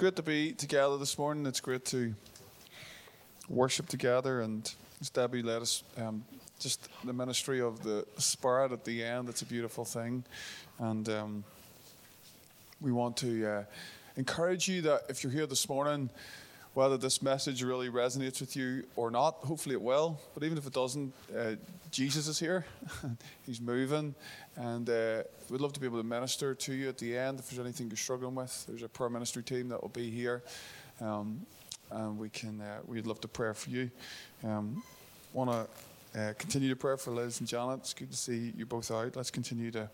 great to be together this morning. It's great to worship together. And as Debbie led us, um, just the ministry of the Spirit at the end, it's a beautiful thing. And um, we want to uh, encourage you that if you're here this morning, whether this message really resonates with you or not, hopefully it will. But even if it doesn't, uh, Jesus is here. He's moving. And uh, we'd love to be able to minister to you at the end if there's anything you're struggling with. There's a prayer ministry team that will be here. Um, and we can, uh, we'd love to pray for you. Um, Want to uh, continue to pray for Liz and Janet. It's good to see you both out. Let's continue to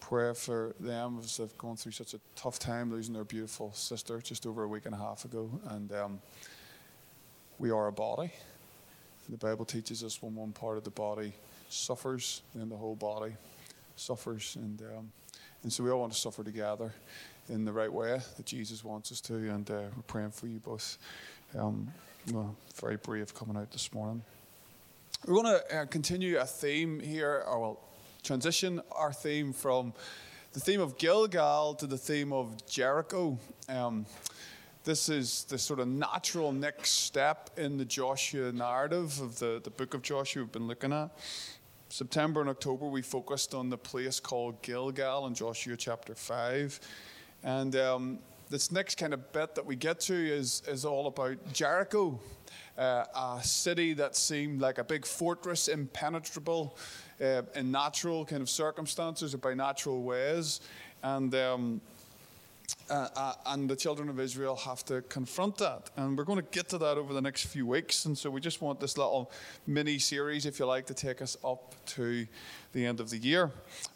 pray for them as they've gone through such a tough time losing their beautiful sister just over a week and a half ago. And um, we are a body. The Bible teaches us when one part of the body suffers, then the whole body suffers. And, um, and so we all want to suffer together in the right way that Jesus wants us to. And uh, we're praying for you both. Um, well, very brave coming out this morning. We're going to uh, continue a theme here, or well, transition our theme from the theme of Gilgal to the theme of Jericho. Um, this is the sort of natural next step in the Joshua narrative of the, the book of Joshua we've been looking at. September and October, we focused on the place called Gilgal in Joshua chapter 5. And um, this next kind of bit that we get to is, is all about Jericho, uh, a city that seemed like a big fortress, impenetrable uh, in natural kind of circumstances or by natural ways. And um, uh, uh, and the children of Israel have to confront that. And we're going to get to that over the next few weeks. And so we just want this little mini series, if you like, to take us up to the end of the year.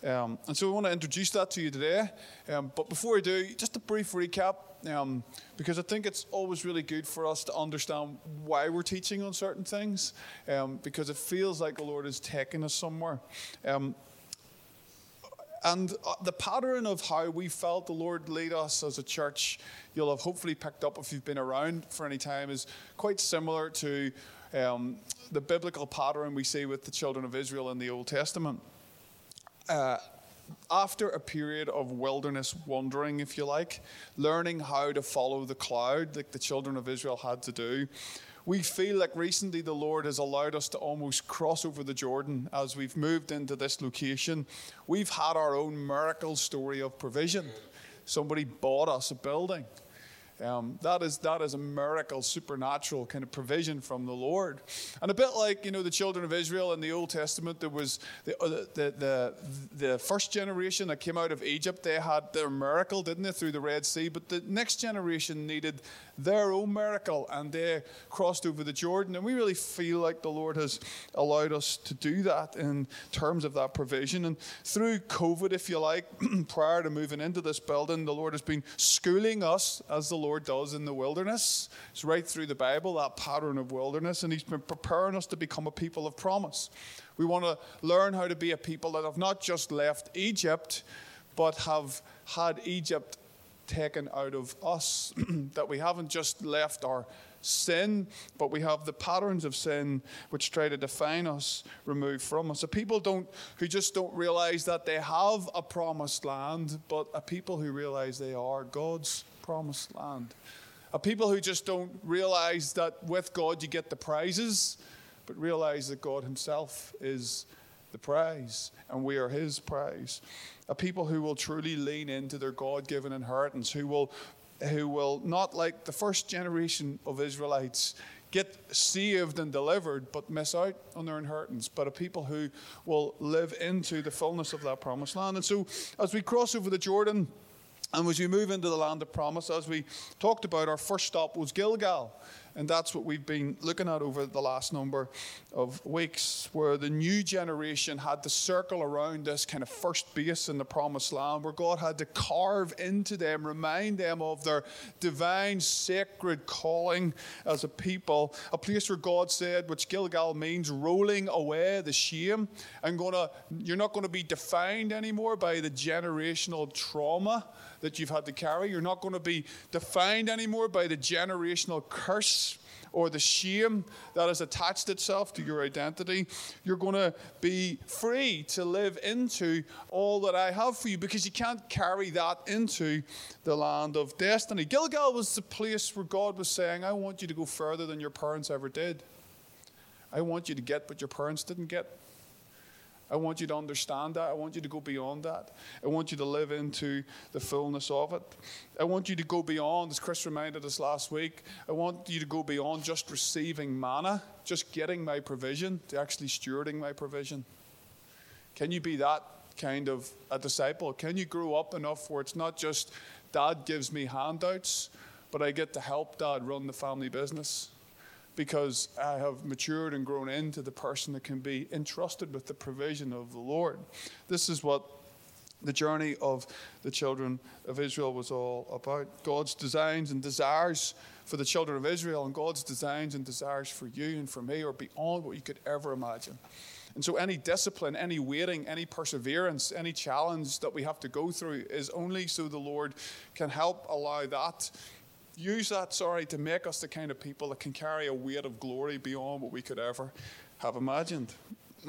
Um, and so we want to introduce that to you today. Um, but before we do, just a brief recap. Um, because I think it's always really good for us to understand why we're teaching on certain things, um, because it feels like the Lord is taking us somewhere. Um, and uh, the pattern of how we felt the Lord lead us as a church, you'll have hopefully picked up if you've been around for any time, is quite similar to um, the biblical pattern we see with the children of Israel in the Old Testament. Uh, after a period of wilderness wandering, if you like, learning how to follow the cloud, like the children of Israel had to do, we feel like recently the Lord has allowed us to almost cross over the Jordan as we've moved into this location. We've had our own miracle story of provision. Somebody bought us a building. Um, that is that is a miracle, supernatural kind of provision from the Lord, and a bit like you know the children of Israel in the Old Testament. There was the uh, the, the, the first generation that came out of Egypt. They had their miracle, didn't they, through the Red Sea? But the next generation needed their own miracle, and they crossed over the Jordan. And we really feel like the Lord has allowed us to do that in terms of that provision. And through COVID, if you like, prior to moving into this building, the Lord has been schooling us as the Lord does in the wilderness. It's right through the Bible, that pattern of wilderness, and He's been preparing us to become a people of promise. We want to learn how to be a people that have not just left Egypt, but have had Egypt taken out of us. that we haven't just left our sin, but we have the patterns of sin which try to define us removed from us. A people don't who just don't realize that they have a promised land, but a people who realize they are God's promised land. A people who just don't realize that with God you get the prizes, but realize that God Himself is the prize and we are His prize a people who will truly lean into their God given inheritance, who will, who will not like the first generation of Israelites get saved and delivered but miss out on their inheritance, but a people who will live into the fullness of that promised land. And so as we cross over the Jordan, and as we move into the land of promise, as we talked about, our first stop was Gilgal. And that's what we've been looking at over the last number of weeks, where the new generation had to circle around this kind of first base in the promised land, where God had to carve into them, remind them of their divine, sacred calling as a people. A place where God said, which Gilgal means rolling away the shame, and gonna, you're not going to be defined anymore by the generational trauma that you've had to carry. You're not going to be defined anymore by the generational curse or the shame that has attached itself to your identity, you're going to be free to live into all that I have for you because you can't carry that into the land of destiny. Gilgal was the place where God was saying, I want you to go further than your parents ever did. I want you to get what your parents didn't get. I want you to understand that. I want you to go beyond that. I want you to live into the fullness of it. I want you to go beyond, as Chris reminded us last week, I want you to go beyond just receiving manna, just getting my provision, to actually stewarding my provision. Can you be that kind of a disciple? Can you grow up enough where it's not just dad gives me handouts, but I get to help dad run the family business? Because I have matured and grown into the person that can be entrusted with the provision of the Lord. This is what the journey of the children of Israel was all about. God's designs and desires for the children of Israel and God's designs and desires for you and for me are beyond what you could ever imagine. And so, any discipline, any waiting, any perseverance, any challenge that we have to go through is only so the Lord can help allow that use that, sorry, to make us the kind of people that can carry a weight of glory beyond what we could ever have imagined.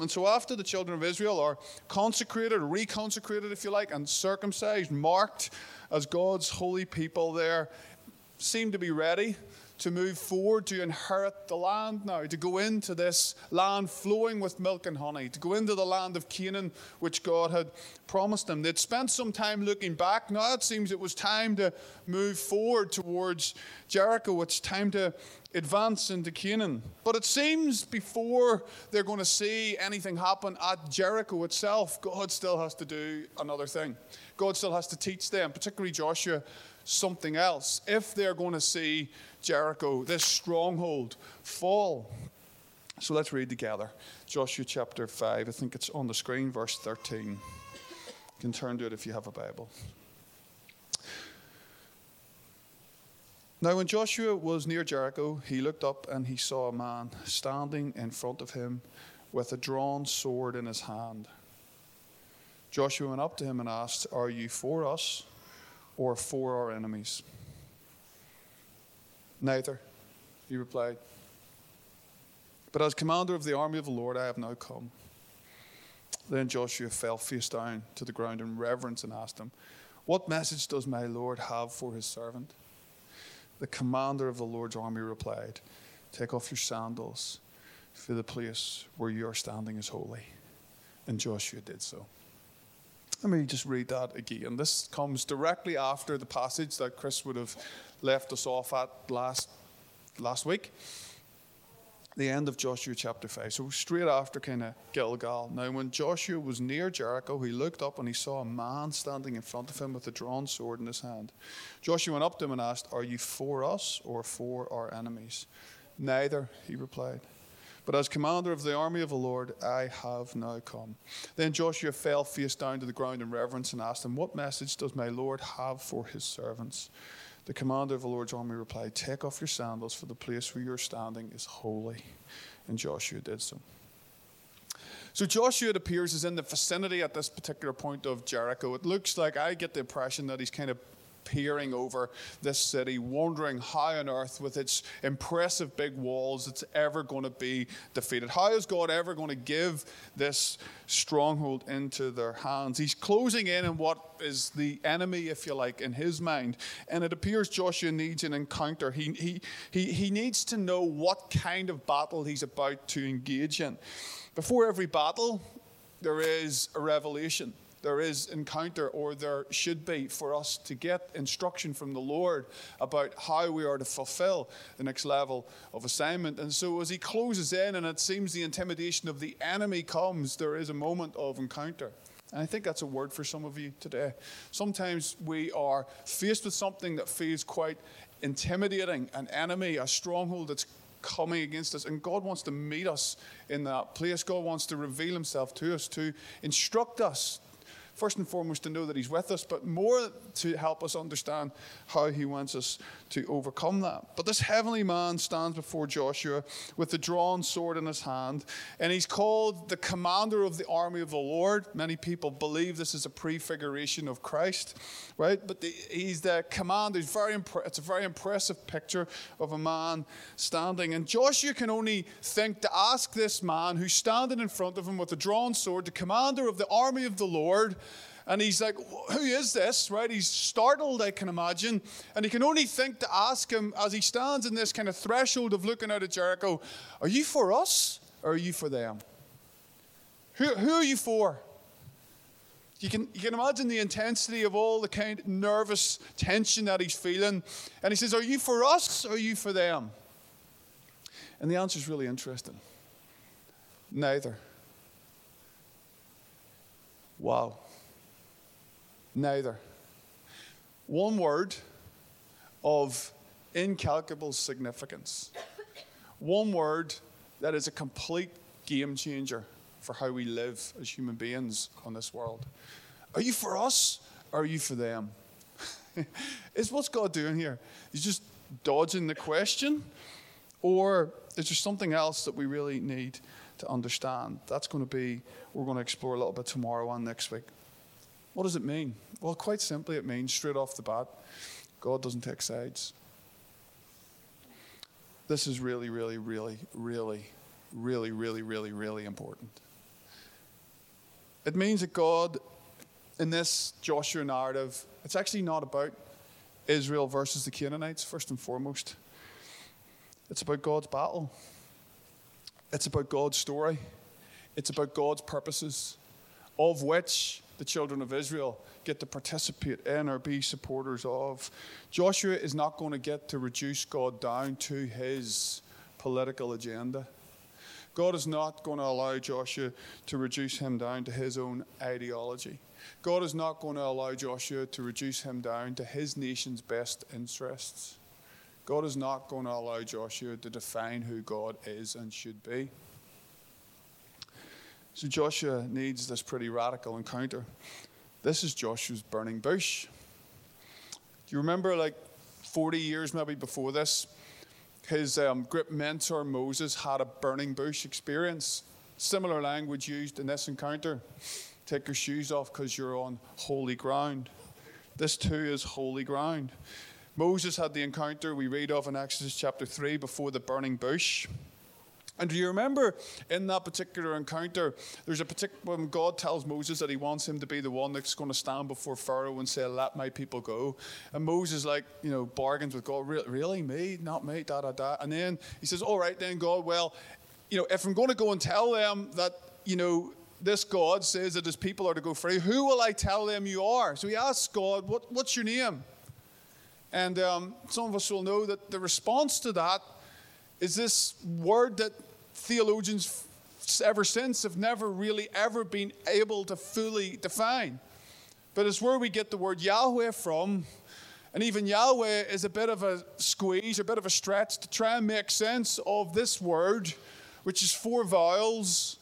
And so, after the children of Israel are consecrated, reconsecrated, if you like, and circumcised, marked as God's holy people, there seem to be ready to move forward to inherit the land now, to go into this land flowing with milk and honey, to go into the land of Canaan, which God had promised them. They'd spent some time looking back. Now it seems it was time to move forward towards Jericho. It's time to advance into Canaan. But it seems before they're going to see anything happen at Jericho itself, God still has to do another thing. God still has to teach them, particularly Joshua, something else if they're going to see Jericho, this stronghold, fall. So let's read together Joshua chapter 5. I think it's on the screen, verse 13. You can turn to it if you have a Bible. Now, when Joshua was near Jericho, he looked up and he saw a man standing in front of him with a drawn sword in his hand. Joshua went up to him and asked, Are you for us or for our enemies? Neither, he replied. But as commander of the army of the Lord, I have now come. Then Joshua fell face down to the ground in reverence and asked him, What message does my Lord have for his servant? The commander of the Lord's army replied, Take off your sandals, for the place where you are standing is holy. And Joshua did so. Let me just read that again. This comes directly after the passage that Chris would have left us off at last, last week. The end of Joshua chapter 5. So, straight after kind of Gilgal. Now, when Joshua was near Jericho, he looked up and he saw a man standing in front of him with a drawn sword in his hand. Joshua went up to him and asked, Are you for us or for our enemies? Neither, he replied. But as commander of the army of the Lord, I have now come. Then Joshua fell face down to the ground in reverence and asked him, What message does my Lord have for his servants? The commander of the Lord's army replied, Take off your sandals, for the place where you're standing is holy. And Joshua did so. So Joshua, it appears, is in the vicinity at this particular point of Jericho. It looks like I get the impression that he's kind of peering over this city, wondering how on earth, with its impressive big walls, it's ever going to be defeated. How is God ever going to give this stronghold into their hands? He's closing in on what is the enemy, if you like, in his mind. And it appears Joshua needs an encounter. He, he, he, he needs to know what kind of battle he's about to engage in. Before every battle, there is a revelation there is encounter, or there should be, for us to get instruction from the Lord about how we are to fulfill the next level of assignment. And so, as he closes in, and it seems the intimidation of the enemy comes, there is a moment of encounter. And I think that's a word for some of you today. Sometimes we are faced with something that feels quite intimidating an enemy, a stronghold that's coming against us. And God wants to meet us in that place. God wants to reveal himself to us, to instruct us, First and foremost, to know that He's with us, but more to help us understand how He wants us to overcome that. But this heavenly man stands before Joshua with the drawn sword in his hand, and he's called the commander of the army of the Lord. Many people believe this is a prefiguration of Christ, right? But the, he's the commander. He's very impre- it's a very impressive picture of a man standing. And Joshua can only think to ask this man who's standing in front of him with a drawn sword, the commander of the army of the Lord, and he's like, Who is this? Right? He's startled, I can imagine. And he can only think to ask him as he stands in this kind of threshold of looking out at Jericho, Are you for us or are you for them? Who, who are you for? You can, you can imagine the intensity of all the kind of nervous tension that he's feeling. And he says, Are you for us or are you for them? And the answer is really interesting. Neither. Wow. Neither. One word of incalculable significance. One word that is a complete game changer for how we live as human beings on this world. Are you for us or are you for them? is what's God doing here? He's just dodging the question? Or is there something else that we really need to understand? That's going to be, we're going to explore a little bit tomorrow and next week. What does it mean? Well, quite simply, it means straight off the bat, God doesn't take sides. This is really, really, really, really, really, really, really, really important. It means that God, in this Joshua narrative, it's actually not about Israel versus the Canaanites, first and foremost. It's about God's battle. It's about God's story. It's about God's purposes, of which the children of Israel get to participate in or be supporters of. Joshua is not going to get to reduce God down to his political agenda. God is not going to allow Joshua to reduce him down to his own ideology. God is not going to allow Joshua to reduce him down to his nation's best interests. God is not going to allow Joshua to define who God is and should be. So Joshua needs this pretty radical encounter. This is Joshua's burning bush. Do you remember, like 40 years maybe before this, his um, great mentor Moses had a burning bush experience. Similar language used in this encounter. Take your shoes off because you're on holy ground. This too is holy ground. Moses had the encounter we read of in Exodus chapter 3 before the burning bush. And do you remember in that particular encounter, there's a particular when God tells Moses that he wants him to be the one that's going to stand before Pharaoh and say, "Let my people go." And Moses, like you know, bargains with God, "Really, me? Not me?" Da da da. And then he says, "All right, then God, well, you know, if I'm going to go and tell them that, you know." This God says that his people are to go free. Who will I tell them you are? So he asks God, what, What's your name? And um, some of us will know that the response to that is this word that theologians ever since have never really ever been able to fully define. But it's where we get the word Yahweh from. And even Yahweh is a bit of a squeeze, a bit of a stretch to try and make sense of this word, which is four vowels,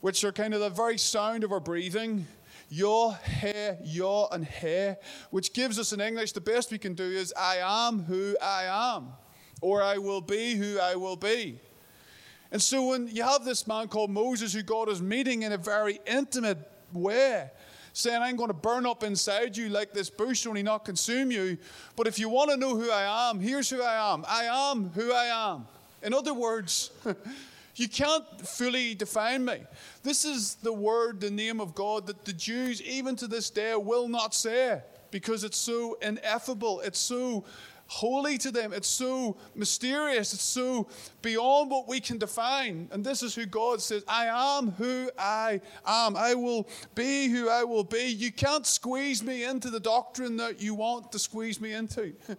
which are kind of the very sound of our breathing. Yah, he, yah, and he, which gives us in English the best we can do is I am who I am or I will be who I will be. And so when you have this man called Moses who God is meeting in a very intimate way, saying, I'm going to burn up inside you like this bush, only not consume you. But if you want to know who I am, here's who I am. I am who I am. In other words, you can't fully define me. This is the word, the name of God that the Jews, even to this day, will not say because it's so ineffable. It's so holy to them. It's so mysterious. It's so beyond what we can define. And this is who God says I am who I am. I will be who I will be. You can't squeeze me into the doctrine that you want to squeeze me into.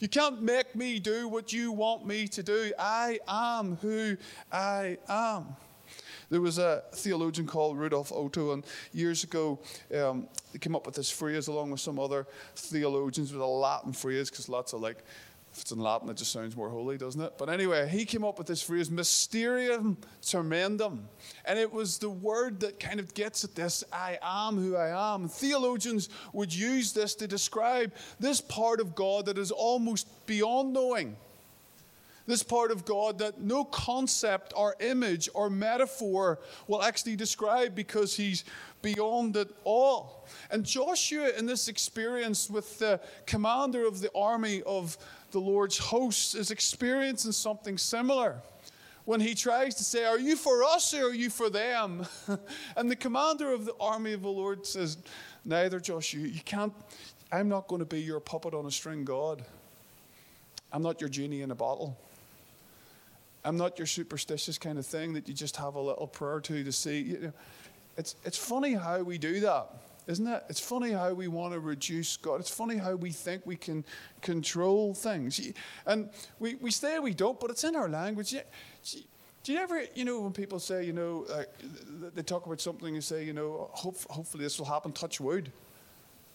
You can't make me do what you want me to do. I am who I am. There was a theologian called Rudolf Otto, and years ago um, he came up with this phrase along with some other theologians with a Latin phrase, because lots of like If it's in Latin, it just sounds more holy, doesn't it? But anyway, he came up with this phrase, mysterium tremendum. And it was the word that kind of gets at this I am who I am. Theologians would use this to describe this part of God that is almost beyond knowing. This part of God that no concept or image or metaphor will actually describe because he's beyond it all. And Joshua, in this experience with the commander of the army of the Lord's hosts, is experiencing something similar when he tries to say, Are you for us or are you for them? and the commander of the army of the Lord says, Neither, Joshua. You can't, I'm not going to be your puppet on a string God. I'm not your genie in a bottle. I'm not your superstitious kind of thing that you just have a little prayer to to see. You know, it's, it's funny how we do that, isn't it? It's funny how we want to reduce God. It's funny how we think we can control things. And we, we say we don't, but it's in our language. Do you ever, you know, when people say, you know, they talk about something and say, you know, hope, hopefully this will happen, touch wood.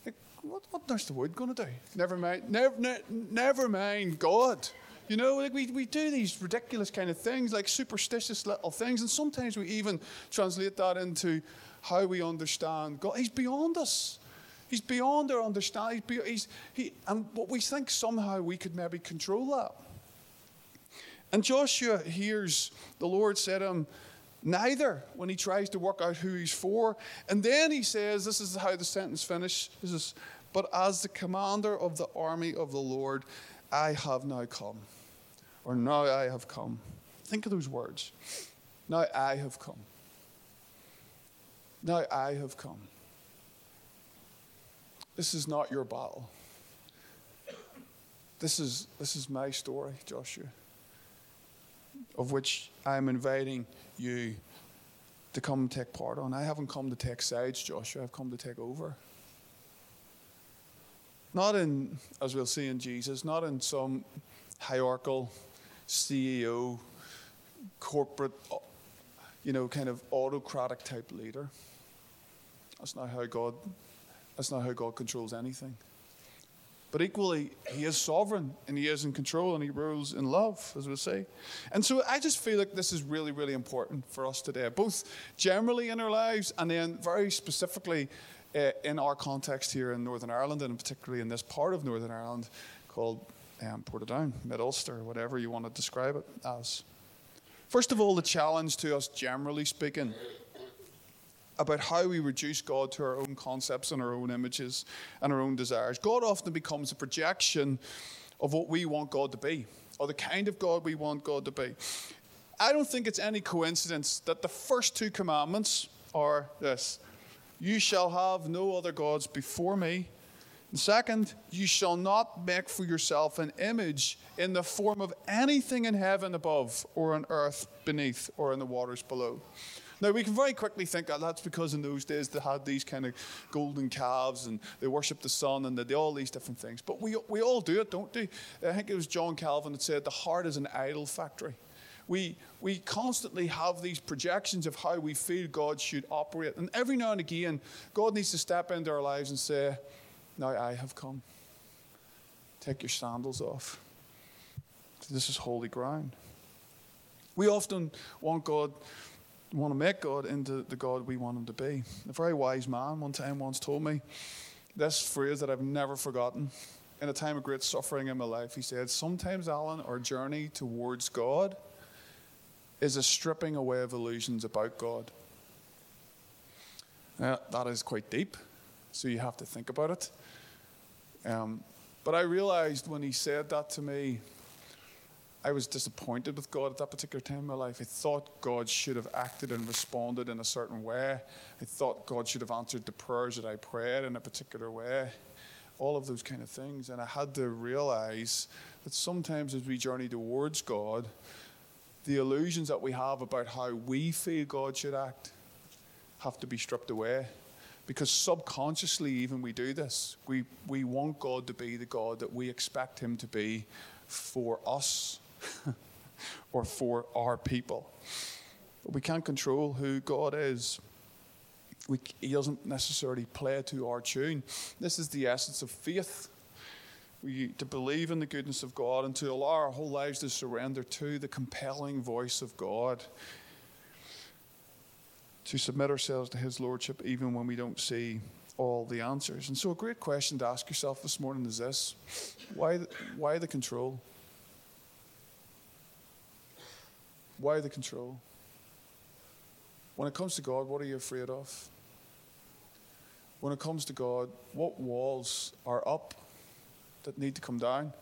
Like, what, what is the wood going to do? Never mind, never, ne- never mind God. You know, like we, we do these ridiculous kind of things, like superstitious little things, and sometimes we even translate that into how we understand God. He's beyond us. He's beyond our understanding. He's, he's he, and what we think somehow we could maybe control that. And Joshua hears the Lord said to him, neither when he tries to work out who he's for. And then he says, this is how the sentence finishes. But as the commander of the army of the Lord, I have now come or now I have come. Think of those words. Now I have come. Now I have come. This is not your battle. This is, this is my story, Joshua, of which I'm inviting you to come and take part on. I haven't come to take sides, Joshua. I've come to take over. Not in, as we'll see in Jesus, not in some hierarchical CEO, corporate, uh, you know, kind of autocratic type leader. That's not how God. That's not how God controls anything. But equally, He is sovereign and He is in control and He rules in love, as we say. And so I just feel like this is really, really important for us today, both generally in our lives and then very specifically uh, in our context here in Northern Ireland and particularly in this part of Northern Ireland called um, Portadown, Mid Ulster, whatever you want to describe it as. First of all, the challenge to us, generally speaking, about how we reduce God to our own concepts and our own images and our own desires. God often becomes a projection of what we want God to be, or the kind of God we want God to be. I don't think it's any coincidence that the first two commandments are this You shall have no other gods before me. And second, you shall not make for yourself an image in the form of anything in heaven above, or on earth beneath, or in the waters below. Now, we can very quickly think that that's because in those days they had these kind of golden calves and they worshipped the sun and they did all these different things. But we, we all do it, don't we? I think it was John Calvin that said the heart is an idol factory. We, we constantly have these projections of how we feel God should operate. And every now and again, God needs to step into our lives and say, now I have come. Take your sandals off. This is holy ground. We often want God, want to make God into the God we want him to be. A very wise man one time once told me this phrase that I've never forgotten. In a time of great suffering in my life, he said, Sometimes, Alan, our journey towards God is a stripping away of illusions about God. Now, that is quite deep, so you have to think about it. Um, but I realized when he said that to me, I was disappointed with God at that particular time in my life. I thought God should have acted and responded in a certain way. I thought God should have answered the prayers that I prayed in a particular way. All of those kind of things. And I had to realize that sometimes as we journey towards God, the illusions that we have about how we feel God should act have to be stripped away. Because subconsciously, even we do this. We, we want God to be the God that we expect Him to be for us or for our people. But we can't control who God is. We, he doesn't necessarily play to our tune. This is the essence of faith. We, to believe in the goodness of God and to allow our whole lives to surrender to the compelling voice of God, to submit ourselves to His Lordship even when we don't see all the answers. And so, a great question to ask yourself this morning is this why, why the control? Why the control? When it comes to God, what are you afraid of? When it comes to God, what walls are up that need to come down?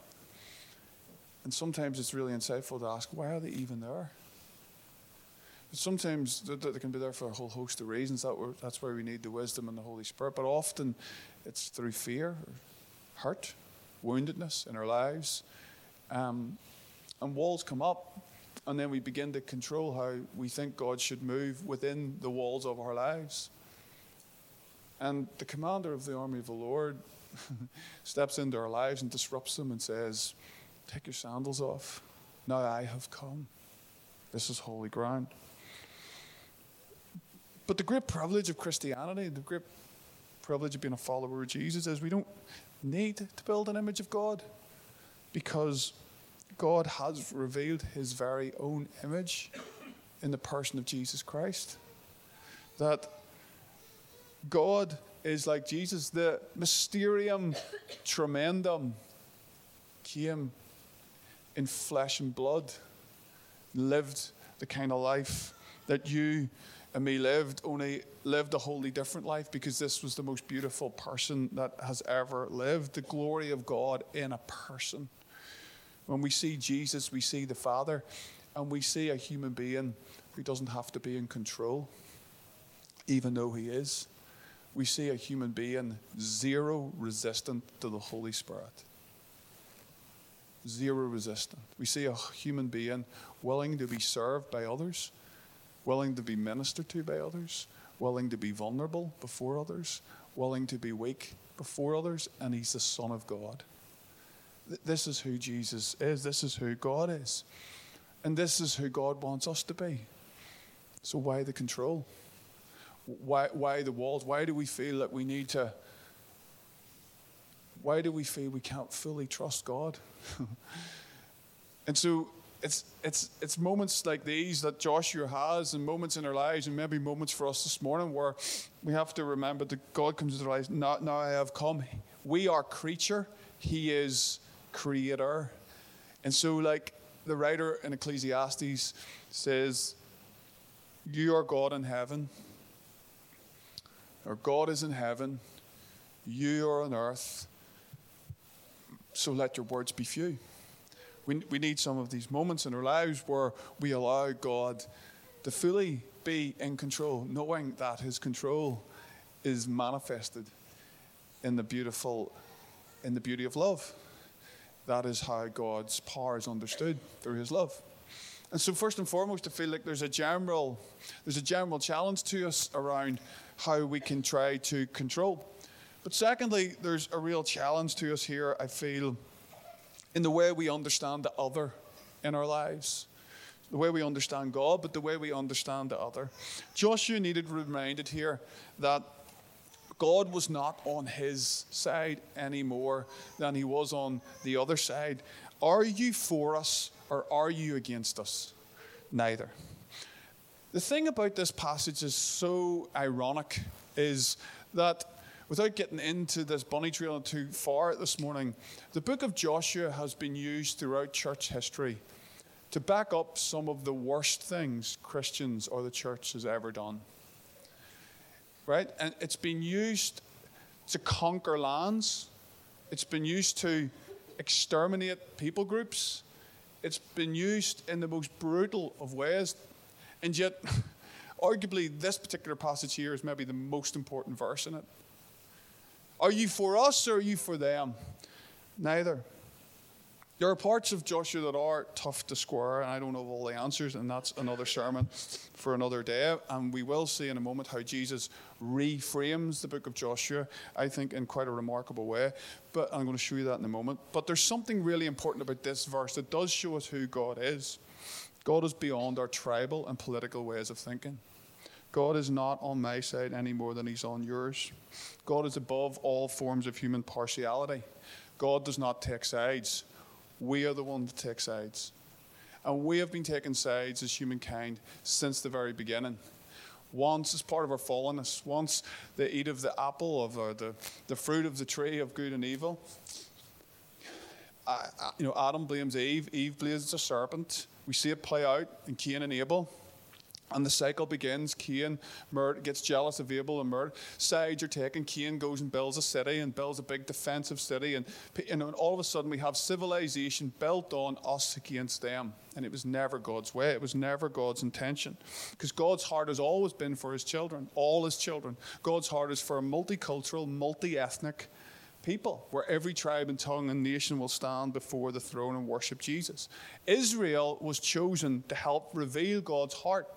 And sometimes it's really insightful to ask, why are they even there? Sometimes they can be there for a whole host of reasons. That that's why we need the wisdom and the Holy Spirit. But often it's through fear, hurt, woundedness in our lives. Um, and walls come up and then we begin to control how we think God should move within the walls of our lives. And the commander of the army of the Lord steps into our lives and disrupts them and says, Take your sandals off. Now I have come. This is holy ground. But the great privilege of Christianity, the great privilege of being a follower of Jesus, is we don't need to build an image of God because God has revealed his very own image in the person of Jesus Christ. That God is like Jesus, the mysterium tremendum came in flesh and blood, lived the kind of life that you and me lived, only lived a wholly different life because this was the most beautiful person that has ever lived. The glory of God in a person. When we see Jesus, we see the Father, and we see a human being who doesn't have to be in control, even though he is. We see a human being zero resistant to the Holy Spirit. Zero resistant. We see a human being willing to be served by others, willing to be ministered to by others, willing to be vulnerable before others, willing to be weak before others, and he's the Son of God. This is who Jesus is. This is who God is. And this is who God wants us to be. So, why the control? Why, why the walls? Why do we feel that we need to? Why do we feel we can't fully trust God? and so, it's, it's, it's moments like these that Joshua has, and moments in our lives, and maybe moments for us this morning where we have to remember that God comes into our lives. Now, now I have come. We are creature, He is creator. And so, like the writer in Ecclesiastes says, You are God in heaven, or God is in heaven, you are on earth, so let your words be few. We, we need some of these moments in our lives where we allow God to fully be in control, knowing that His control is manifested in the beautiful, in the beauty of love. That is how God's power is understood through his love. And so first and foremost, I feel like there's a general there's a general challenge to us around how we can try to control. But secondly, there's a real challenge to us here, I feel, in the way we understand the other in our lives. The way we understand God, but the way we understand the other. Joshua needed reminded here that God was not on his side any more than he was on the other side. Are you for us or are you against us? Neither. The thing about this passage is so ironic is that without getting into this bunny trail too far this morning, the book of Joshua has been used throughout church history to back up some of the worst things Christians or the church has ever done right? And it's been used to conquer lands, it's been used to exterminate people groups, it's been used in the most brutal of ways. And yet, arguably, this particular passage here is maybe the most important verse in it. Are you for us or are you for them? Neither. There are parts of Joshua that are tough to square, and I don't know all the answers, and that's another sermon for another day. And we will see in a moment how Jesus reframes the book of Joshua, I think, in quite a remarkable way. But I'm going to show you that in a moment. But there's something really important about this verse that does show us who God is. God is beyond our tribal and political ways of thinking. God is not on my side any more than he's on yours. God is above all forms of human partiality. God does not take sides. We are the one that take sides. And we have been taking sides as humankind since the very beginning. Once as part of our fallenness, once they eat of the apple of or the, the fruit of the tree of good and evil. I, I, you know, Adam blames Eve, Eve blames the serpent. We see it play out in Cain and Abel. And the cycle begins. Cain gets jealous of Abel and murder. Sides are taken. Cain goes and builds a city and builds a big defensive city. And, and all of a sudden, we have civilization built on us against them. And it was never God's way. It was never God's intention. Because God's heart has always been for his children, all his children. God's heart is for a multicultural, multi ethnic, people, where every tribe and tongue and nation will stand before the throne and worship Jesus. Israel was chosen to help reveal God's heart.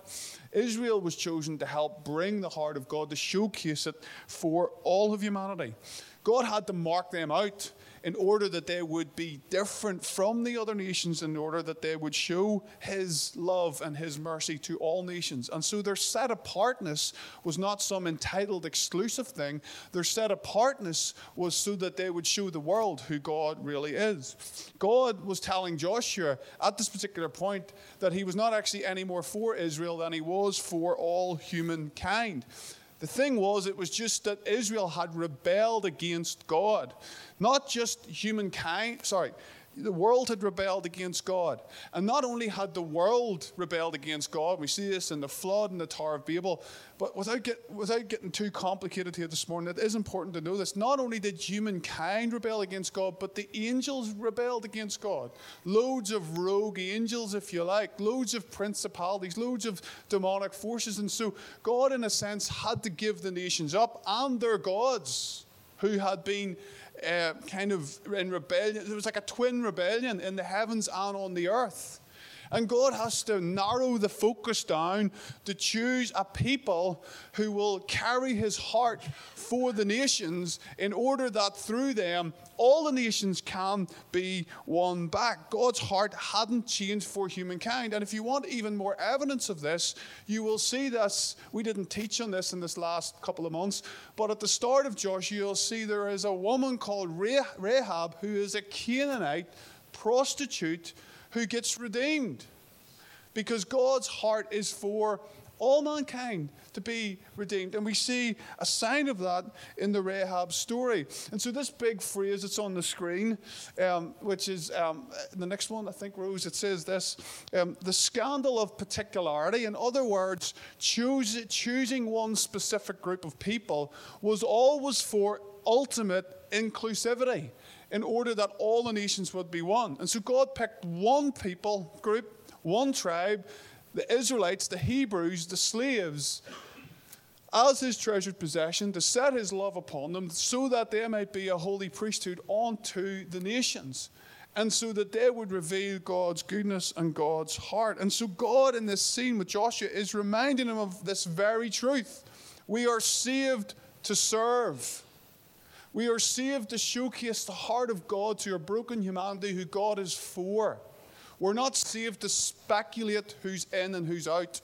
Israel was chosen to help bring the heart of God, to showcase it for all of humanity. God had to mark them out in order that they would be different from the other nations, in order that they would show His love and His mercy to all nations. And so their set apartness was not some entitled exclusive thing. Their set apartness was so that they would show the world who God really is. God was telling Joshua at this particular point that He was not actually any more for Israel than He was for all humankind. The thing was, it was just that Israel had rebelled against God. Not just humankind, sorry, the world had rebelled against God. And not only had the world rebelled against God, we see this in the flood and the Tower of Babel, but without, get, without getting too complicated here this morning, it is important to know this. Not only did humankind rebel against God, but the angels rebelled against God. Loads of rogue angels, if you like, loads of principalities, loads of demonic forces. And so God, in a sense, had to give the nations up and their gods who had been uh, kind of in rebellion. There was like a twin rebellion in the heavens and on the earth. And God has to narrow the focus down to choose a people who will carry his heart for the nations in order that through them all the nations can be won back. God's heart hadn't changed for humankind. And if you want even more evidence of this, you will see this. We didn't teach on this in this last couple of months, but at the start of Joshua, you'll see there is a woman called Rahab who is a Canaanite prostitute who gets redeemed. Because God's heart is for all mankind to be redeemed. And we see a sign of that in the Rahab story. And so, this big phrase that's on the screen, um, which is um, the next one, I think, Rose, it says this um, the scandal of particularity. In other words, choose, choosing one specific group of people was always for ultimate inclusivity in order that all the nations would be one. And so God picked one people group, one tribe, the Israelites, the Hebrews, the slaves, as his treasured possession to set his love upon them so that they might be a holy priesthood unto the nations. And so that they would reveal God's goodness and God's heart. And so, God in this scene with Joshua is reminding him of this very truth. We are saved to serve. We are saved to showcase the heart of God to a broken humanity who God is for. We're not saved to speculate who's in and who's out.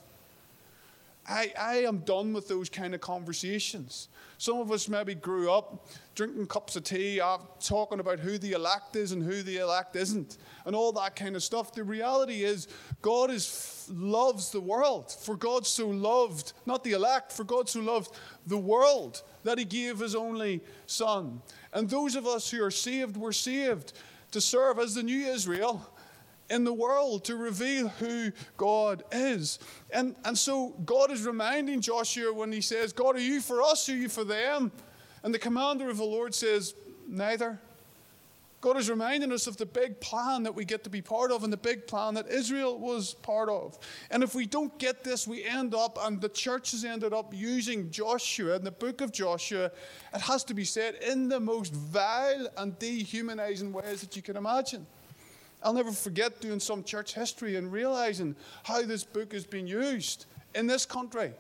I, I am done with those kind of conversations. Some of us maybe grew up drinking cups of tea, uh, talking about who the elect is and who the elect isn't, and all that kind of stuff. The reality is, God is, loves the world. For God so loved, not the elect, for God so loved the world that he gave his only son. And those of us who are saved, were saved to serve as the new Israel in the world to reveal who God is. And, and so God is reminding Joshua when he says, God, are you for us? Are you for them? And the commander of the Lord says, Neither. God is reminding us of the big plan that we get to be part of and the big plan that Israel was part of. And if we don't get this, we end up, and the church has ended up using Joshua in the book of Joshua, it has to be said, in the most vile and dehumanizing ways that you can imagine. I'll never forget doing some church history and realizing how this book has been used in this country.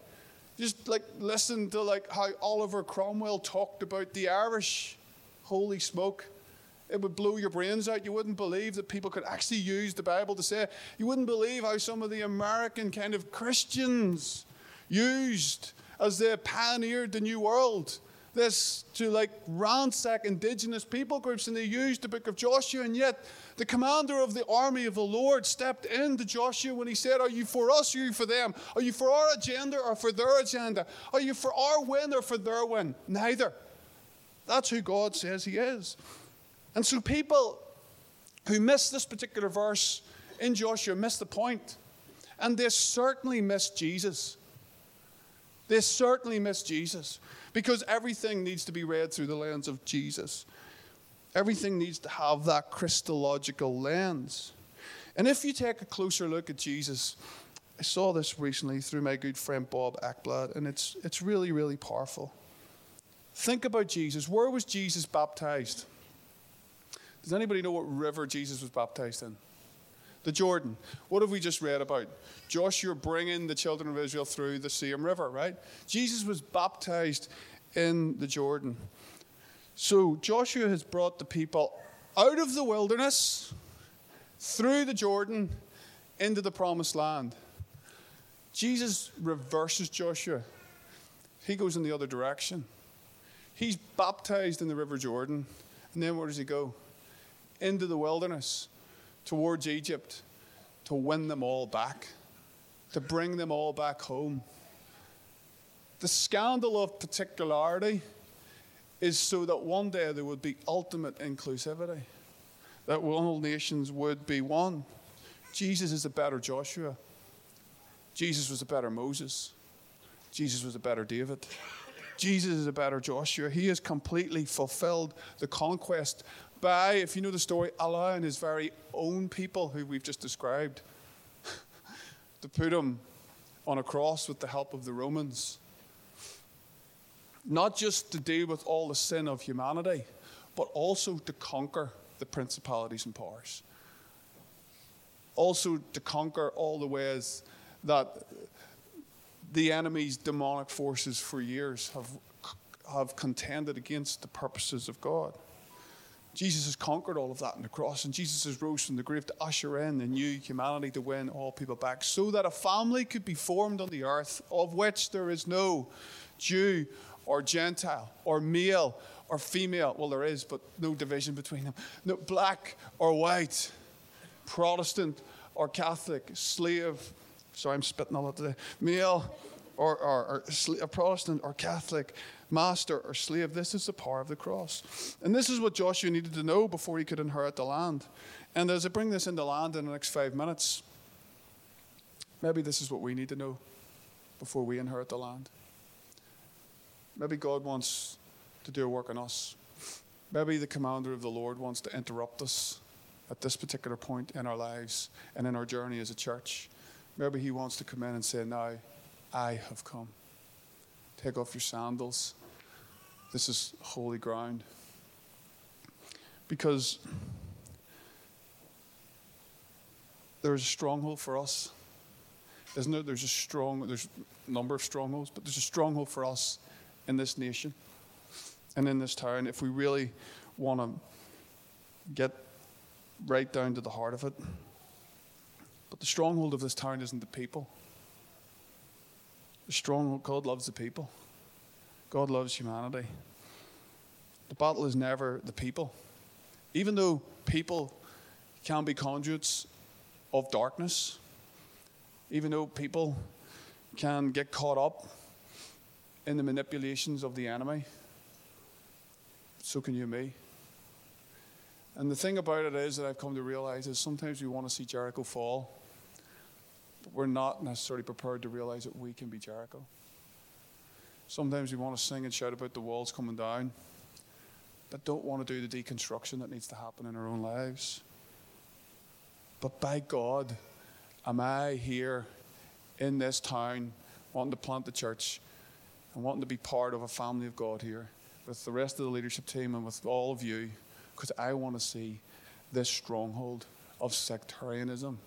Just like listen to like how Oliver Cromwell talked about the Irish. Holy smoke it would blow your brains out. You wouldn't believe that people could actually use the Bible to say. You wouldn't believe how some of the American kind of Christians used as they pioneered the New World this to like ransack indigenous people groups, and they used the book of Joshua. And yet, the commander of the army of the Lord stepped into Joshua when he said, Are you for us or are you for them? Are you for our agenda or for their agenda? Are you for our win or for their win? Neither. That's who God says He is. And so, people who miss this particular verse in Joshua miss the point. And they certainly miss Jesus. They certainly miss Jesus because everything needs to be read through the lens of Jesus. Everything needs to have that Christological lens. And if you take a closer look at Jesus, I saw this recently through my good friend Bob Ekblad, and it's, it's really, really powerful. Think about Jesus. Where was Jesus baptized? Does anybody know what river Jesus was baptized in? The Jordan. What have we just read about? Joshua bringing the children of Israel through the Same River, right? Jesus was baptized in the Jordan. So Joshua has brought the people out of the wilderness, through the Jordan, into the promised land. Jesus reverses Joshua. He goes in the other direction. He's baptized in the River Jordan. And then where does he go? Into the wilderness towards Egypt to win them all back, to bring them all back home. The scandal of particularity is so that one day there would be ultimate inclusivity, that all nations would be one. Jesus is a better Joshua. Jesus was a better Moses. Jesus was a better David. Jesus is a better Joshua. He has completely fulfilled the conquest by, if you know the story, Allah and his very own people, who we've just described, to put him on a cross with the help of the Romans. Not just to deal with all the sin of humanity, but also to conquer the principalities and powers. Also to conquer all the ways that the enemy's demonic forces for years have, have contended against the purposes of God. Jesus has conquered all of that on the cross, and Jesus has rose from the grave to usher in the new humanity to win all people back, so that a family could be formed on the earth of which there is no Jew or Gentile or male or female. Well, there is, but no division between them. No black or white, Protestant or Catholic, slave. Sorry, I'm spitting a lot today. Male or, or, or Protestant or Catholic, master or slave. This is the power of the cross. And this is what Joshua needed to know before he could inherit the land. And as I bring this into land in the next five minutes, maybe this is what we need to know before we inherit the land. Maybe God wants to do a work on us. Maybe the commander of the Lord wants to interrupt us at this particular point in our lives and in our journey as a church. Maybe he wants to come in and say, Now, I have come. Take off your sandals. This is holy ground. Because there's a stronghold for us. Isn't there? There's a strong, there's a number of strongholds, but there's a stronghold for us in this nation and in this town if we really want to get right down to the heart of it. But the stronghold of this town isn't the people. The stronghold, God loves the people. God loves humanity. The battle is never the people. Even though people can be conduits of darkness, even though people can get caught up in the manipulations of the enemy, so can you and me. And the thing about it is that I've come to realize is sometimes we want to see Jericho fall, but we're not necessarily prepared to realize that we can be Jericho. Sometimes we want to sing and shout about the walls coming down, but don't want to do the deconstruction that needs to happen in our own lives. But by God, am I here in this town wanting to plant the church and wanting to be part of a family of God here with the rest of the leadership team and with all of you because I want to see this stronghold of sectarianism,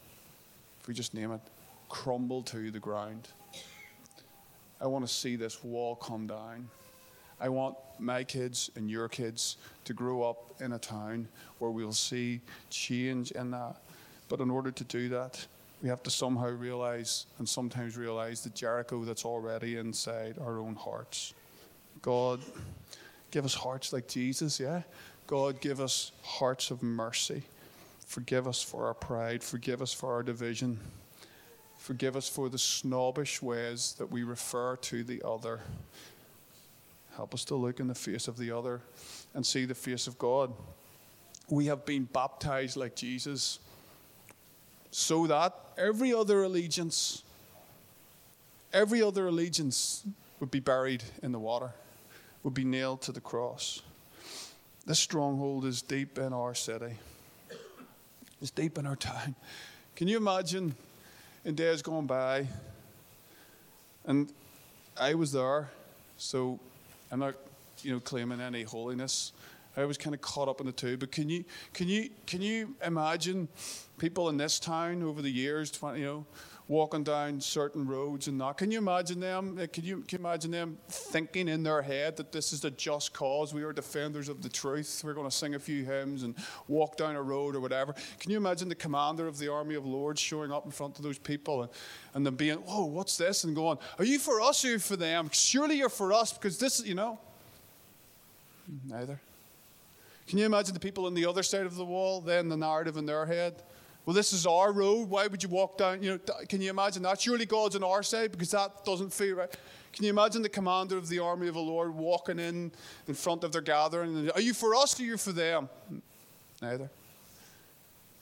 if we just name it, crumble to the ground. I want to see this wall come down. I want my kids and your kids to grow up in a town where we'll see change in that. But in order to do that, we have to somehow realize and sometimes realize the Jericho that's already inside our own hearts. God, Give us hearts like Jesus, yeah? God, give us hearts of mercy. Forgive us for our pride. Forgive us for our division. Forgive us for the snobbish ways that we refer to the other. Help us to look in the face of the other and see the face of God. We have been baptized like Jesus so that every other allegiance, every other allegiance would be buried in the water, would be nailed to the cross. This stronghold is deep in our city, it's deep in our town. Can you imagine in days gone by? And I was there, so I'm not, you know, claiming any holiness. I was kind of caught up in the two. But can you, can you, can you imagine people in this town over the years, 20, you know, walking down certain roads and that. Can you imagine them? Uh, can you, can you imagine them thinking in their head that this is the just cause? We are defenders of the truth. We're going to sing a few hymns and walk down a road or whatever. Can you imagine the commander of the army of lords showing up in front of those people and, and them being, "Whoa, what's this?" and going, "Are you for us or you for them? Surely you're for us because this, you know." Neither. Can you imagine the people on the other side of the wall? Then the narrative in their head well, this is our road. Why would you walk down? You know, can you imagine that? Surely God's on our side because that doesn't feel right. Can you imagine the commander of the army of the Lord walking in in front of their gathering? Are you for us or are you for them? Neither.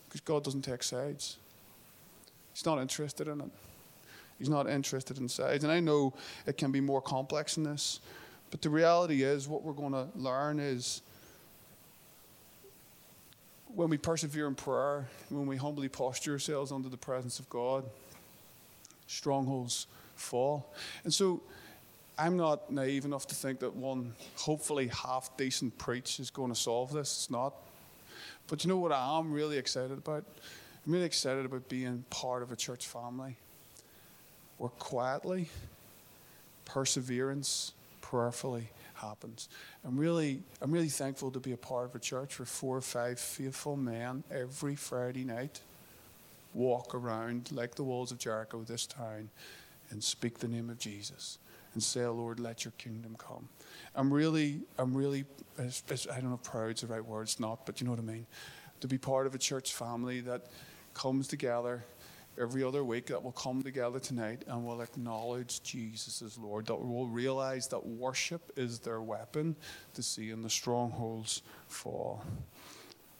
Because God doesn't take sides. He's not interested in it. He's not interested in sides. And I know it can be more complex than this. But the reality is, what we're going to learn is when we persevere in prayer, when we humbly posture ourselves under the presence of God, strongholds fall. And so I'm not naive enough to think that one hopefully half decent preach is going to solve this. It's not. But you know what I am really excited about? I'm really excited about being part of a church family where quietly, perseverance, prayerfully, happens. I'm really, I'm really thankful to be a part of a church where four or five faithful men every Friday night walk around like the walls of Jericho, this town, and speak the name of Jesus and say, Lord, let your kingdom come. I'm really, I'm really, I don't know if proud's the right word, it's not, but you know what I mean. To be part of a church family that comes together every other week that will come together tonight and will acknowledge Jesus as Lord, that will realize that worship is their weapon to seeing the strongholds fall.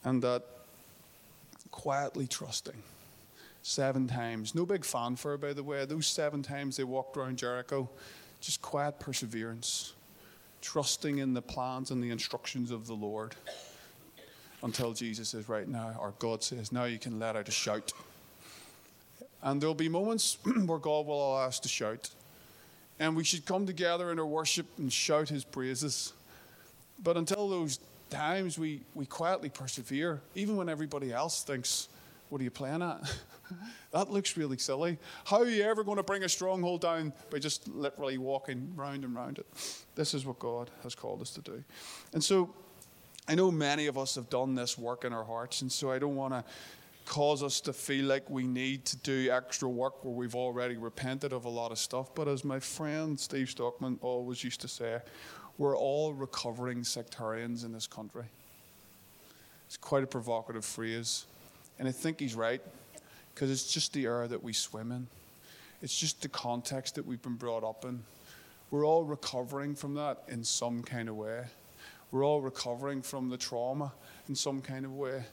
And that quietly trusting. Seven times. No big fanfare, by the way. Those seven times they walked around Jericho, just quiet perseverance, trusting in the plans and the instructions of the Lord until Jesus says, Right now, or God says, Now you can let out a shout. And there'll be moments where God will allow us to shout. And we should come together in our worship and shout his praises. But until those times, we, we quietly persevere, even when everybody else thinks, What are you playing at? that looks really silly. How are you ever going to bring a stronghold down by just literally walking round and round it? This is what God has called us to do. And so I know many of us have done this work in our hearts, and so I don't want to cause us to feel like we need to do extra work where we've already repented of a lot of stuff. But as my friend Steve Stockman always used to say, we're all recovering sectarians in this country. It's quite a provocative phrase. And I think he's right, because it's just the air that we swim in, it's just the context that we've been brought up in. We're all recovering from that in some kind of way. We're all recovering from the trauma in some kind of way.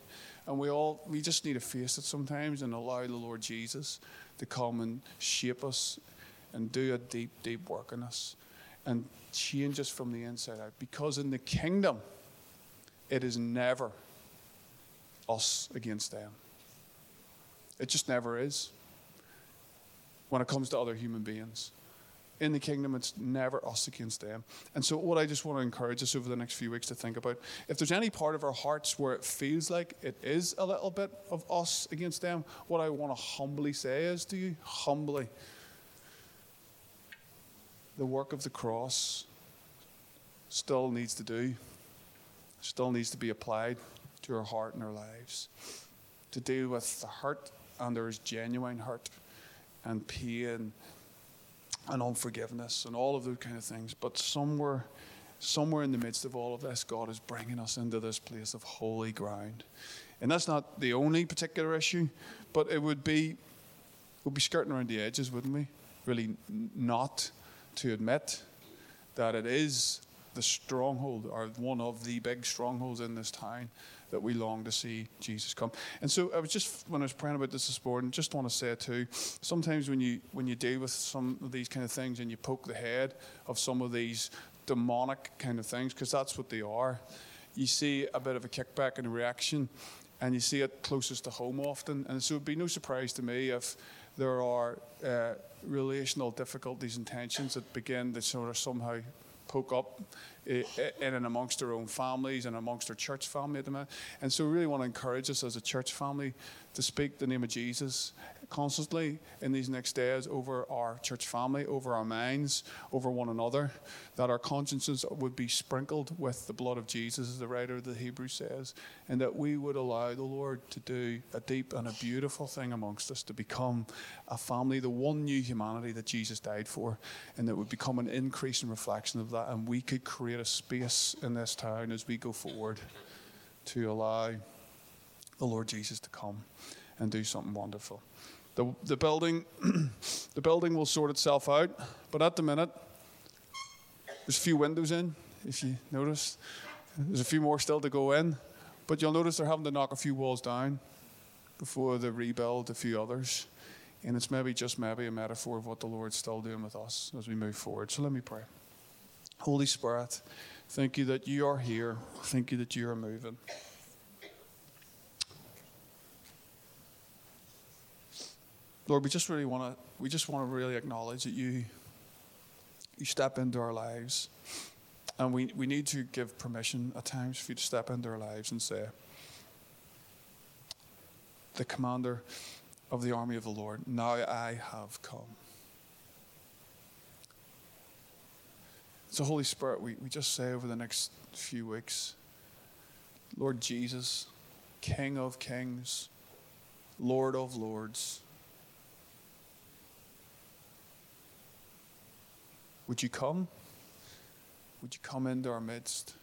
And we all, we just need to face it sometimes and allow the Lord Jesus to come and shape us and do a deep, deep work in us and change us from the inside out. Because in the kingdom, it is never us against them. It just never is when it comes to other human beings in the kingdom, it's never us against them. And so, what I just want to encourage us over the next few weeks to think about if there's any part of our hearts where it feels like it is a little bit of us against them, what I want to humbly say is to you, humbly, the work of the cross still needs to do, still needs to be applied to our heart and our lives to deal with the hurt, and there is genuine hurt and pain and unforgiveness and all of those kind of things. But somewhere somewhere in the midst of all of this, God is bringing us into this place of holy ground. And that's not the only particular issue, but it would be, we'd be skirting around the edges, wouldn't we? Really not to admit that it is the stronghold, or one of the big strongholds in this town, that we long to see Jesus come. And so I was just when I was praying about this this morning, just want to say too, sometimes when you when you deal with some of these kind of things and you poke the head of some of these demonic kind of things, because that's what they are, you see a bit of a kickback and a reaction, and you see it closest to home often. And so it'd be no surprise to me if there are uh, relational difficulties and tensions that begin to sort of somehow poke up in and amongst our own families and amongst our church family at the moment. And so we really want to encourage us as a church family to speak the name of Jesus constantly in these next days over our church family, over our minds, over one another, that our consciences would be sprinkled with the blood of Jesus, as the writer of the Hebrews says, and that we would allow the Lord to do a deep and a beautiful thing amongst us, to become a family, the one new humanity that Jesus died for, and that would become an increasing reflection of that, and we could create a space in this town as we go forward to allow the Lord Jesus to come and do something wonderful. The, the building the building will sort itself out, but at the minute there's a few windows in, if you notice. There's a few more still to go in, but you'll notice they're having to knock a few walls down before they rebuild a few others. And it's maybe just maybe a metaphor of what the Lord's still doing with us as we move forward. So let me pray. Holy Spirit, thank you that you are here. Thank you that you are moving. Lord, we just really want to we just want to really acknowledge that you you step into our lives. And we, we need to give permission at times for you to step into our lives and say, The commander of the army of the Lord, now I have come. So, Holy Spirit, we, we just say over the next few weeks, Lord Jesus, King of kings, Lord of lords, Would you come? Would you come into our midst?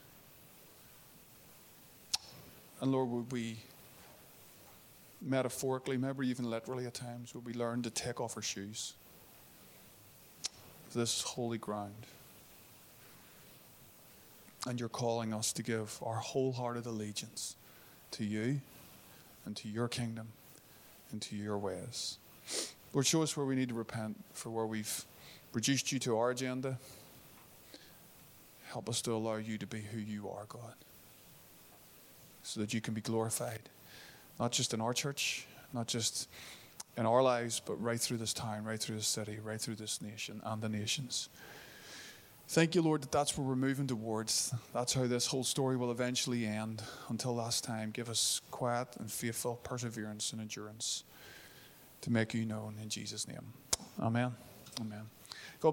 And Lord, would we metaphorically, maybe even literally at times, would we learn to take off our shoes? This holy ground. And you're calling us to give our wholehearted allegiance to you and to your kingdom and to your ways. Lord, show us where we need to repent for where we've reduced you to our agenda. Help us to allow you to be who you are, God, so that you can be glorified, not just in our church, not just in our lives, but right through this time, right through this city, right through this nation and the nations. Thank you, Lord, that that's where we're moving towards. That's how this whole story will eventually end. Until last time, give us quiet and faithful perseverance and endurance to make you known in Jesus' name. Amen. Amen.